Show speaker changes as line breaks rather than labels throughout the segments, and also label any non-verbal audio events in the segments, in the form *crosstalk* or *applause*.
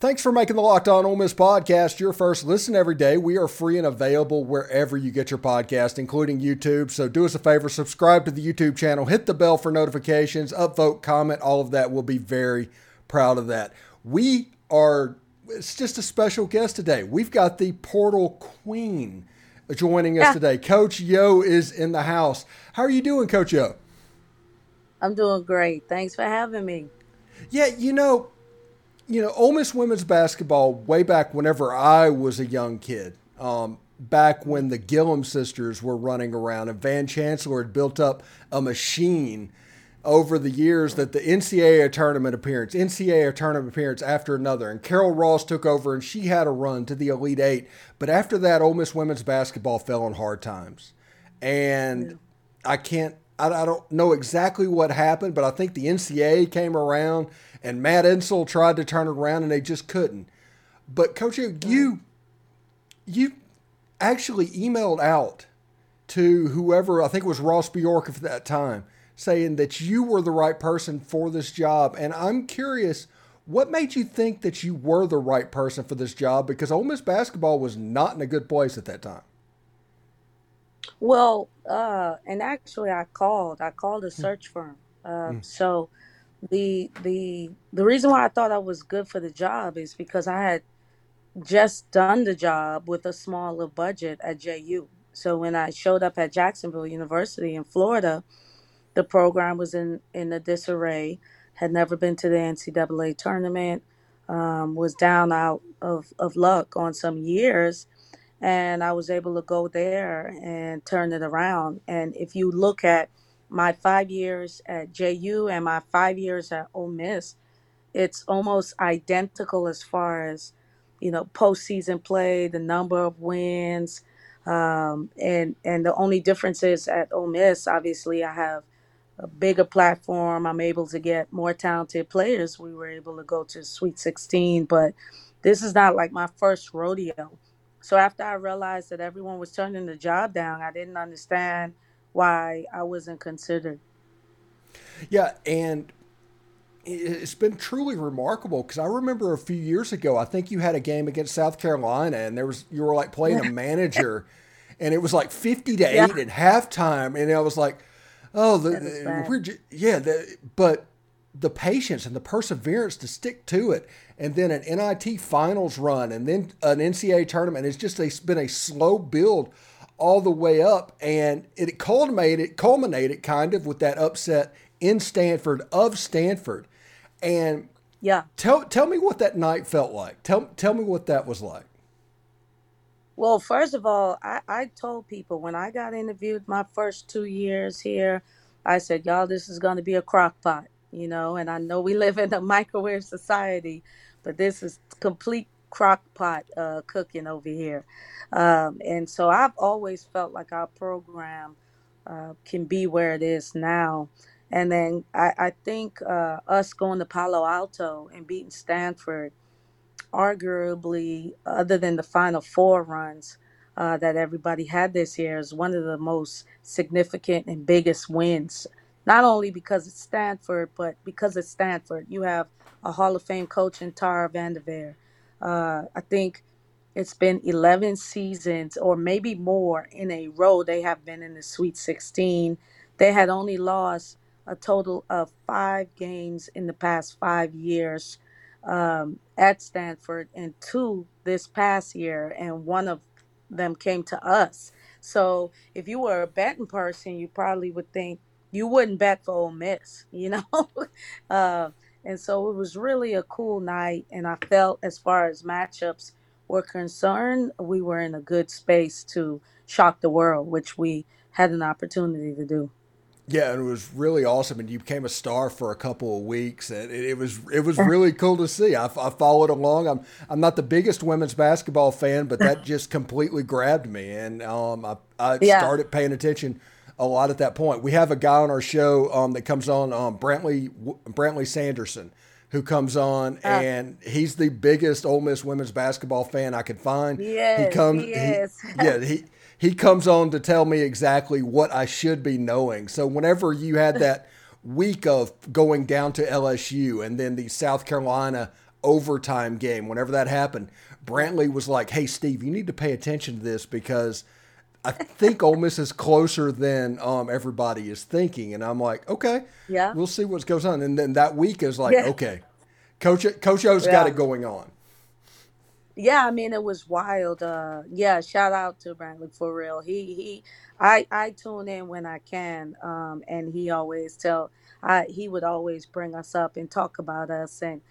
Thanks for making the Locked On Ole Miss podcast your first listen every day. We are free and available wherever you get your podcast, including YouTube. So do us a favor, subscribe to the YouTube channel, hit the bell for notifications, upvote, comment, all of that. We'll be very proud of that. We are, it's just a special guest today. We've got the Portal Queen joining us yeah. today. Coach Yo is in the house. How are you doing, Coach Yo?
I'm doing great. Thanks for having me.
Yeah, you know, you know, Ole Miss women's basketball, way back whenever I was a young kid, um, back when the Gillom sisters were running around and Van Chancellor had built up a machine over the years that the NCAA tournament appearance, NCAA tournament appearance after another, and Carol Ross took over and she had a run to the Elite Eight. But after that, Ole Miss women's basketball fell on hard times, and I can't, I, I don't know exactly what happened, but I think the NCAA came around and Matt Insell tried to turn it around and they just couldn't. But Coach, you you actually emailed out to whoever I think it was Ross Bjork at that time, saying that you were the right person for this job. And I'm curious, what made you think that you were the right person for this job? Because Ole Miss basketball was not in a good place at that time.
Well, uh, and actually, I called. I called a search firm. Uh, mm. So the the the reason why I thought I was good for the job is because I had just done the job with a smaller budget at JU. So when I showed up at Jacksonville University in Florida, the program was in in a disarray. Had never been to the NCAA tournament. Um, was down out of, of luck on some years and I was able to go there and turn it around. And if you look at my five years at JU and my five years at Ole Miss, it's almost identical as far as you know postseason play, the number of wins, um, and and the only difference is at Ole Miss, obviously, I have a bigger platform. I'm able to get more talented players. We were able to go to Sweet 16, but this is not like my first rodeo. So after I realized that everyone was turning the job down, I didn't understand why I wasn't considered.
Yeah, and it's been truly remarkable because I remember a few years ago, I think you had a game against South Carolina, and there was you were like playing a *laughs* manager, and it was like fifty to yeah. eight at halftime, and I was like, oh, the, uh, we're yeah, the, but the patience and the perseverance to stick to it, and then an NIT finals run, and then an NCAA tournament. It's just a, been a slow build all the way up, and it culminated culminated kind of with that upset in Stanford of Stanford. And
yeah,
tell tell me what that night felt like. Tell tell me what that was like.
Well, first of all, I, I told people when I got interviewed my first two years here, I said, Y'all, this is gonna be a crock pot, you know, and I know we live in a *laughs* microwave society, but this is complete crock pot uh, cooking over here. Um, and so I've always felt like our program uh, can be where it is now. And then I, I think uh, us going to Palo Alto and beating Stanford, arguably, other than the Final Four runs uh, that everybody had this year, is one of the most significant and biggest wins. Not only because it's Stanford, but because it's Stanford. You have a Hall of Fame coach in Tara VanDerveer. Uh, I think it's been 11 seasons or maybe more in a row they have been in the Sweet 16. They had only lost a total of five games in the past five years um, at Stanford and two this past year, and one of them came to us. So if you were a betting person, you probably would think you wouldn't bet for Ole Miss, *laughs* you know? *laughs* uh, and so it was really a cool night. And I felt, as far as matchups were concerned, we were in a good space to shock the world, which we had an opportunity to do.
Yeah, and it was really awesome, and you became a star for a couple of weeks, and it, it was it was *laughs* really cool to see. I, I, followed along. I'm I'm not the biggest women's basketball fan, but that just completely grabbed me, and um, I I yeah. started paying attention a lot at that point. We have a guy on our show um, that comes on, um, Brantley Brantley Sanderson, who comes on, uh, and he's the biggest Ole Miss women's basketball fan I could find.
Yes, he comes. He he, *laughs*
yeah, he he comes on to tell me exactly what I should be knowing. So whenever you had that *laughs* week of going down to LSU and then the South Carolina overtime game, whenever that happened, Brantley was like, "Hey, Steve, you need to pay attention to this because." I think Ole Miss is closer than um, everybody is thinking, and I'm like, okay,
Yeah.
we'll see what goes on. And then that week is like,
Yeah.
okay, Coach Coach Yo's got it going on.
Yeah, I mean it was wild. Uh yeah, shout out to Brantley for real. He he I I tune in when I can. Um and he always tell I he would always bring us up and talk about us and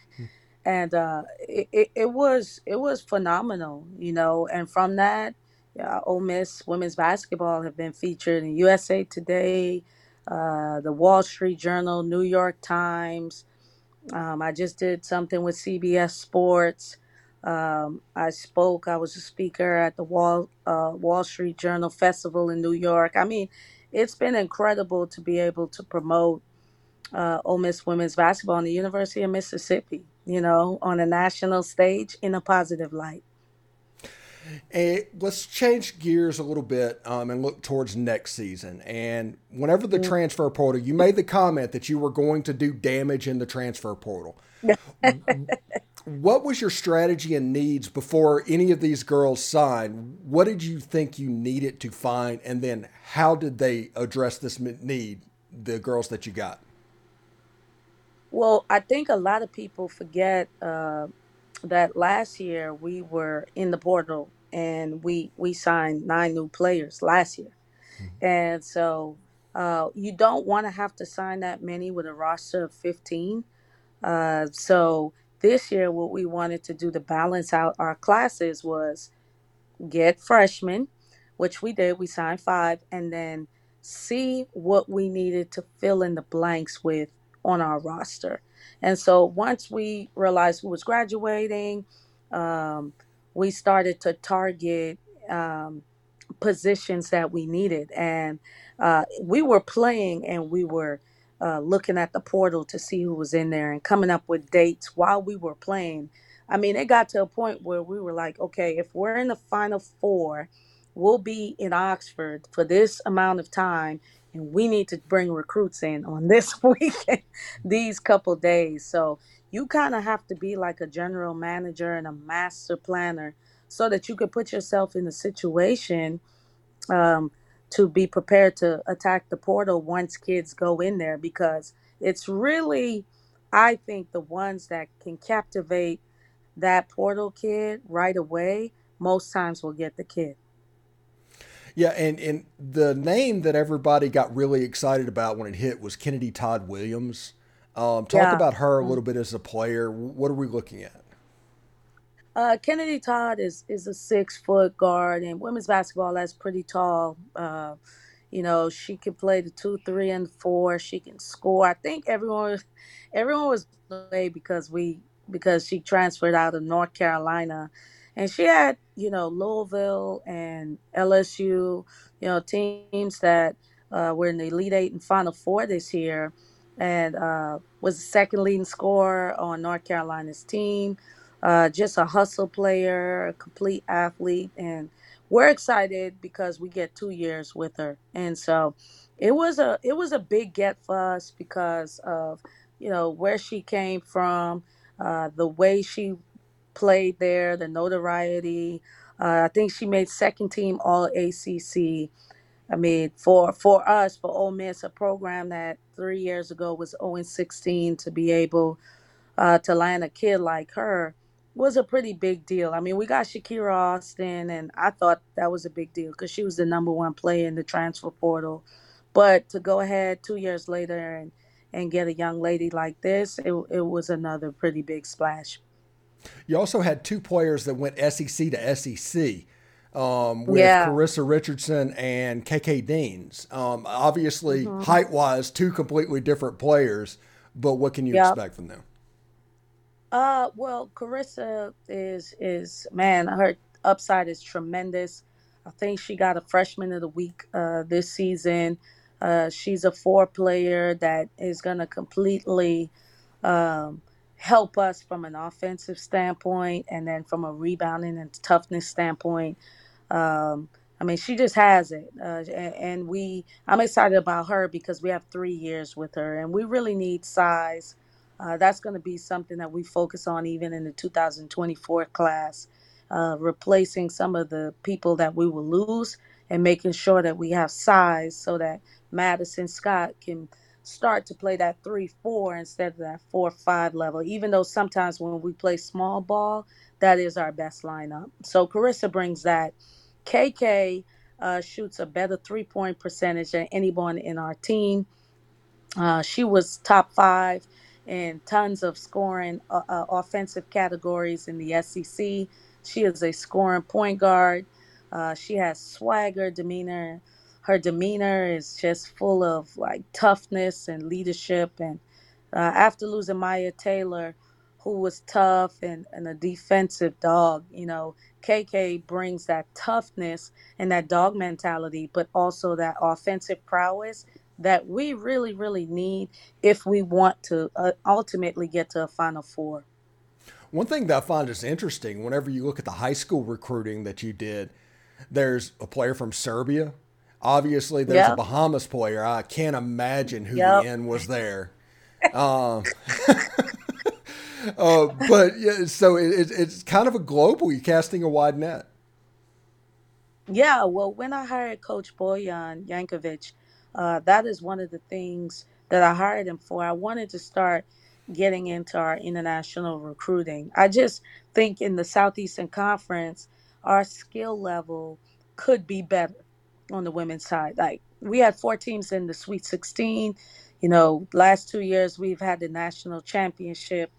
and uh it, it, it was it was phenomenal, you know, and from that yeah, Ole Miss women's basketball have been featured in USA Today, uh the Wall Street Journal, New York Times, um, I just did something with CBS Sports. Um, I spoke. I was a speaker at the Wall uh, Wall Street Journal Festival in New York. I mean, it's been incredible to be able to promote uh, Ole Miss women's basketball in the University of Mississippi. You know, on a national stage in a positive light.
And let's change gears a little bit um, and look towards next season. And whenever the transfer portal, you made the comment that you were going to do damage in the transfer portal. *laughs* what was your strategy and needs before any of these girls signed? What did you think you needed to find, and then how did they address this need? The girls that you got.
Well, I think a lot of people forget uh, that last year we were in the portal and we we signed nine new players last year, and so uh, you don't want to have to sign that many with a roster of fifteen. Uh, so this year, what we wanted to do to balance out our classes was get freshmen, which we did. We signed five, and then see what we needed to fill in the blanks with on our roster. And so once we realized who was graduating, um, we started to target um, positions that we needed. And uh, we were playing and we were uh, looking at the portal to see who was in there and coming up with dates while we were playing. I mean, it got to a point where we were like, okay, if we're in the final four, we'll be in Oxford for this amount of time. We need to bring recruits in on this *laughs* weekend, these couple days. So you kind of have to be like a general manager and a master planner so that you could put yourself in a situation um, to be prepared to attack the portal once kids go in there because it's really, I think, the ones that can captivate that portal kid right away, most times will get the kid.
Yeah, and, and the name that everybody got really excited about when it hit was Kennedy Todd Williams. Um, talk
Yeah.
about her a little bit as a player. What are we looking at?
Uh, Kennedy Todd is is a six foot guard, and women's basketball that's pretty tall. Uh, you know, she can play the two, three, and four. She can score. I think everyone, everyone was away because we because she transferred out of North Carolina, and she had you know Louisville and LSU, you know teams that uh, were in the Elite Eight and Final Four this year, and uh, was the second leading scorer on North Carolina's team uh, just a hustle player, a complete athlete, and we're excited because we get two years with her. And so it was a it was a big get for us because of you know where she came from, uh, the way she played there, the notoriety. Uh, I think she made second team All ACC. I mean, for for us, for Ole Miss, a program that three years ago was 0 16 to be able uh, to land a kid like her was a pretty big deal. I mean, we got Shakira Austin, and I thought that was a big deal because she was the number one player in the transfer portal. But to go ahead two years later and and get a young lady like this, it, it was another pretty big splash.
You also had two players that went SEC to SEC um, with
Yeah.
Carissa Richardson and KK Deans. Um, obviously,
hmm
height wise, two completely different players, but what can you
Yep.
expect from them?
Uh, well, Carissa is is man, her upside is tremendous. I think she got a freshman of the week uh, this season. Uh, she's a four player that is going to completely um, help us from an offensive standpoint, and then from a rebounding and toughness standpoint. Um, I mean, she just has it, uh, and, we. I'm excited about her because we have three years with her, and we really need size Uh, that's going to be something that we focus on even in the 2024 class, uh, replacing some of the people that we will lose and making sure that we have size so that Madison Scott can start to play that 3 4 instead of that 4 5 level, even though sometimes when we play small ball, that is our best lineup. So Carissa brings that. KK uh, shoots a better three point percentage than anyone in our team. Uh, she was top five in tons of scoring uh, uh, offensive categories in the SEC. She is a scoring point guard. Uh, she has swagger, demeanor. Her demeanor is just full of like toughness and leadership. And uh, after losing Myah Taylor, who was tough and, and a defensive dog, you know, KK brings that toughness and that dog mentality, but also that offensive prowess that we really, really need if we want to uh, ultimately get to a Final Four.
One thing that I find is interesting whenever you look at the high school recruiting that you did, there's a player from Serbia. Obviously, there's yep. a Bahamas player. I can't imagine who yep. the end was there. Um, *laughs* uh, but yeah, so it, it's kind of a global. You're casting a wide net.
Yeah, well, when I hired Coach Bojan Jankovic, uh, that is one of the things that I hired him for. I wanted to start getting into our international recruiting. I just think in the Southeastern Conference, our skill level could be better on the women's side. Like we had four teams in the Sweet 16. You know, last two years we've had the national championship.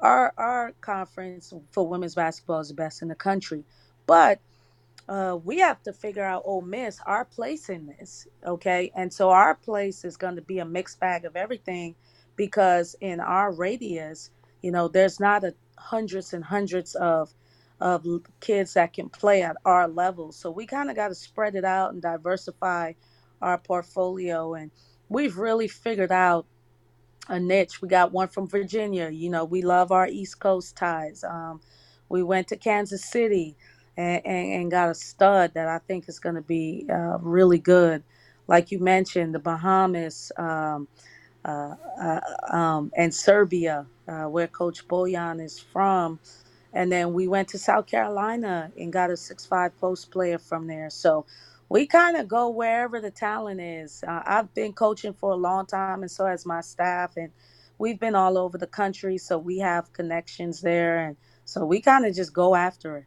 Our our conference for women's basketball is the best in the country, but uh, we have to figure out Ole Miss our place in this, okay? And so our place is going to be a mixed bag of everything, because in our radius, you know, there's not a hundreds and hundreds of of kids that can play at our level. So we kind of got to spread it out and diversify our portfolio. And we've really figured out a niche. We got one from Virginia. You know, we love our East Coast ties. Um, we went to Kansas City and, and, and got a stud that I think is going to be uh, really good. Like you mentioned, the Bahamas um, uh, uh, um, and Serbia, uh, where Coach Bojan is from. And then we went to South Carolina and got a six-five post player from there. So we kind of go wherever the talent is. Uh, I've been coaching for a long time, and so has my staff. And we've been all over the country, so we have connections there. And so we kind of just go after it.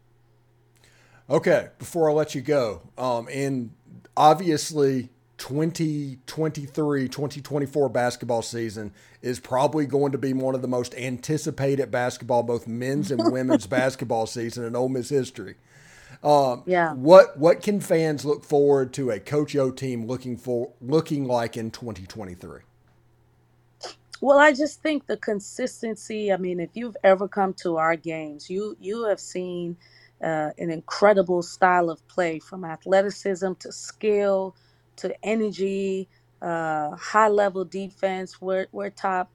Okay, before I let you go, um, and obviously 2023 2024 basketball season is probably going to be one of the most anticipated basketball, both men's and women's *laughs* basketball season in Ole Miss history. Um, yeah. What what can fans look forward to a Coach Yo team looking for looking like in 2023?
Well, I just think the consistency. I mean, if you've ever come to our games, you you have seen uh, an incredible style of play from athleticism to skill to energy, uh, high level defense. We're, we're top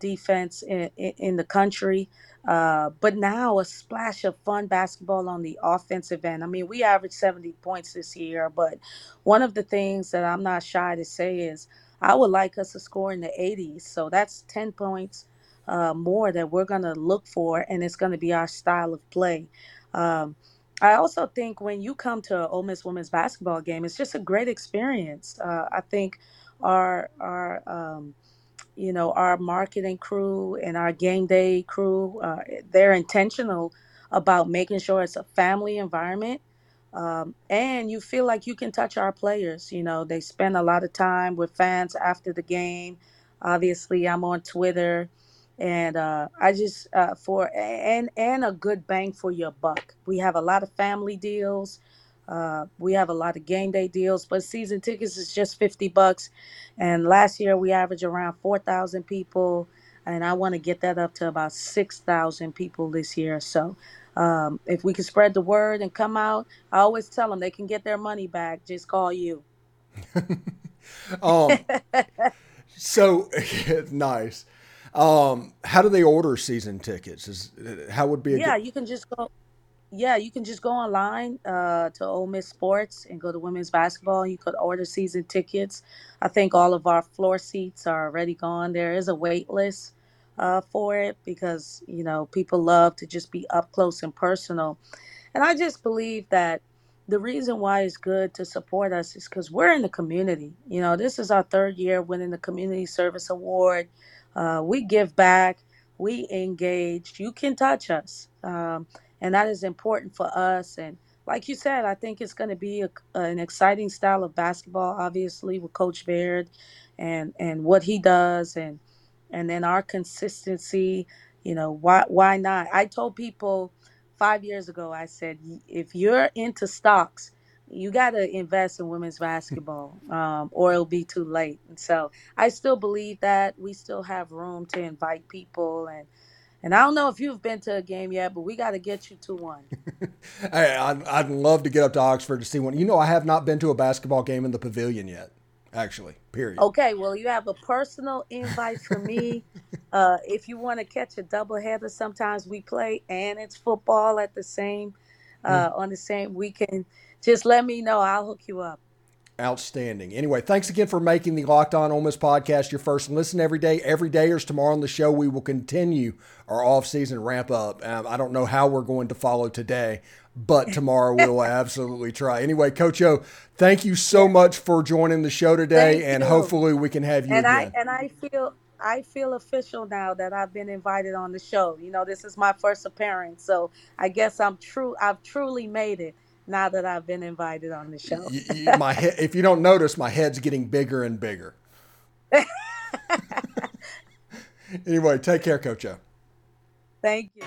defense in, in, in the country. Uh, but now a splash of fun basketball on the offensive end. I mean, we averaged 70 points this year, but one of the things that I'm not shy to say is I would like us to score in the 80s. So that's 10 points uh, more that we're going to look for, and it's going to be our style of play. Um, I also think when you come to Ole Miss women's basketball game, it's just a great experience. Uh, I think our our um, you know our marketing crew and our game day crew, uh, they're intentional about making sure it's a family environment. Um, and you feel like you can touch our players. You know, they spend a lot of time with fans after the game. Obviously, I'm on Twitter and uh, I just uh, for and and a good bang for your buck. We have a lot of family deals. Uh, we have a lot of game day deals, but season tickets is just fifty bucks. And last year we averaged around four thousand people, and I want to get that up to about six thousand people this year. So. Um, if we can spread the word and come out, I always tell them they can get their money back. Just call you. *laughs*
um, *laughs* so *laughs* nice. Um, how do they order season tickets? Is how would be?
A yeah, good- you can just go. Yeah, you can just go online uh, to Ole Miss Sports and go to women's basketball. You could order season tickets. I think all of our floor seats are already gone. There is a wait list, uh, for it because you know people love to just be up close and personal, and I just believe that the reason why it's good to support us is because we're in the community. You know, this is our third year winning the Community Service Award. Uh, we give back, we engage. You can touch us, um, and that is important for us. And like you said, I think it's going to be a, an exciting style of basketball, obviously with Coach Beard, and and what he does, and and then our consistency. You know, why why not? I told people five years ago, I said, if you're into stocks, you got to invest in women's basketball um, or it'll be too late. And so I still believe that we still have room to invite people. And, and I don't know if you've been to a game yet, but we got to get you to one. *laughs*
hey, I'd, I'd love to get up to Oxford to see one. You know, I have not been to a basketball game in the pavilion yet actually. Period.
Okay, well, you have a personal invite for me. *laughs* uh, if you want to catch a doubleheader, sometimes we play and it's football at the same uh, mm. on the same weekend. Just let me know. I'll hook you up.
Outstanding. Anyway, thanks again for making the Locked On Ole Miss podcast your first listen every day. Every day or tomorrow on the show, we will continue our off-season ramp up. Um, I don't know how we're going to follow today, but tomorrow we'll *laughs* absolutely try. Anyway, Coach Yo, thank you so much for joining the show today, thank and you. hopefully we can have you
and
again.
I and I feel I feel official now that I've been invited on the show. You know, this is my first appearance, so I guess I'm true. I've truly made it now that I've been invited on the show.
my head, if you don't notice, my head's getting bigger and bigger. *laughs* anyway, take care, Coach Yo.
Thank you.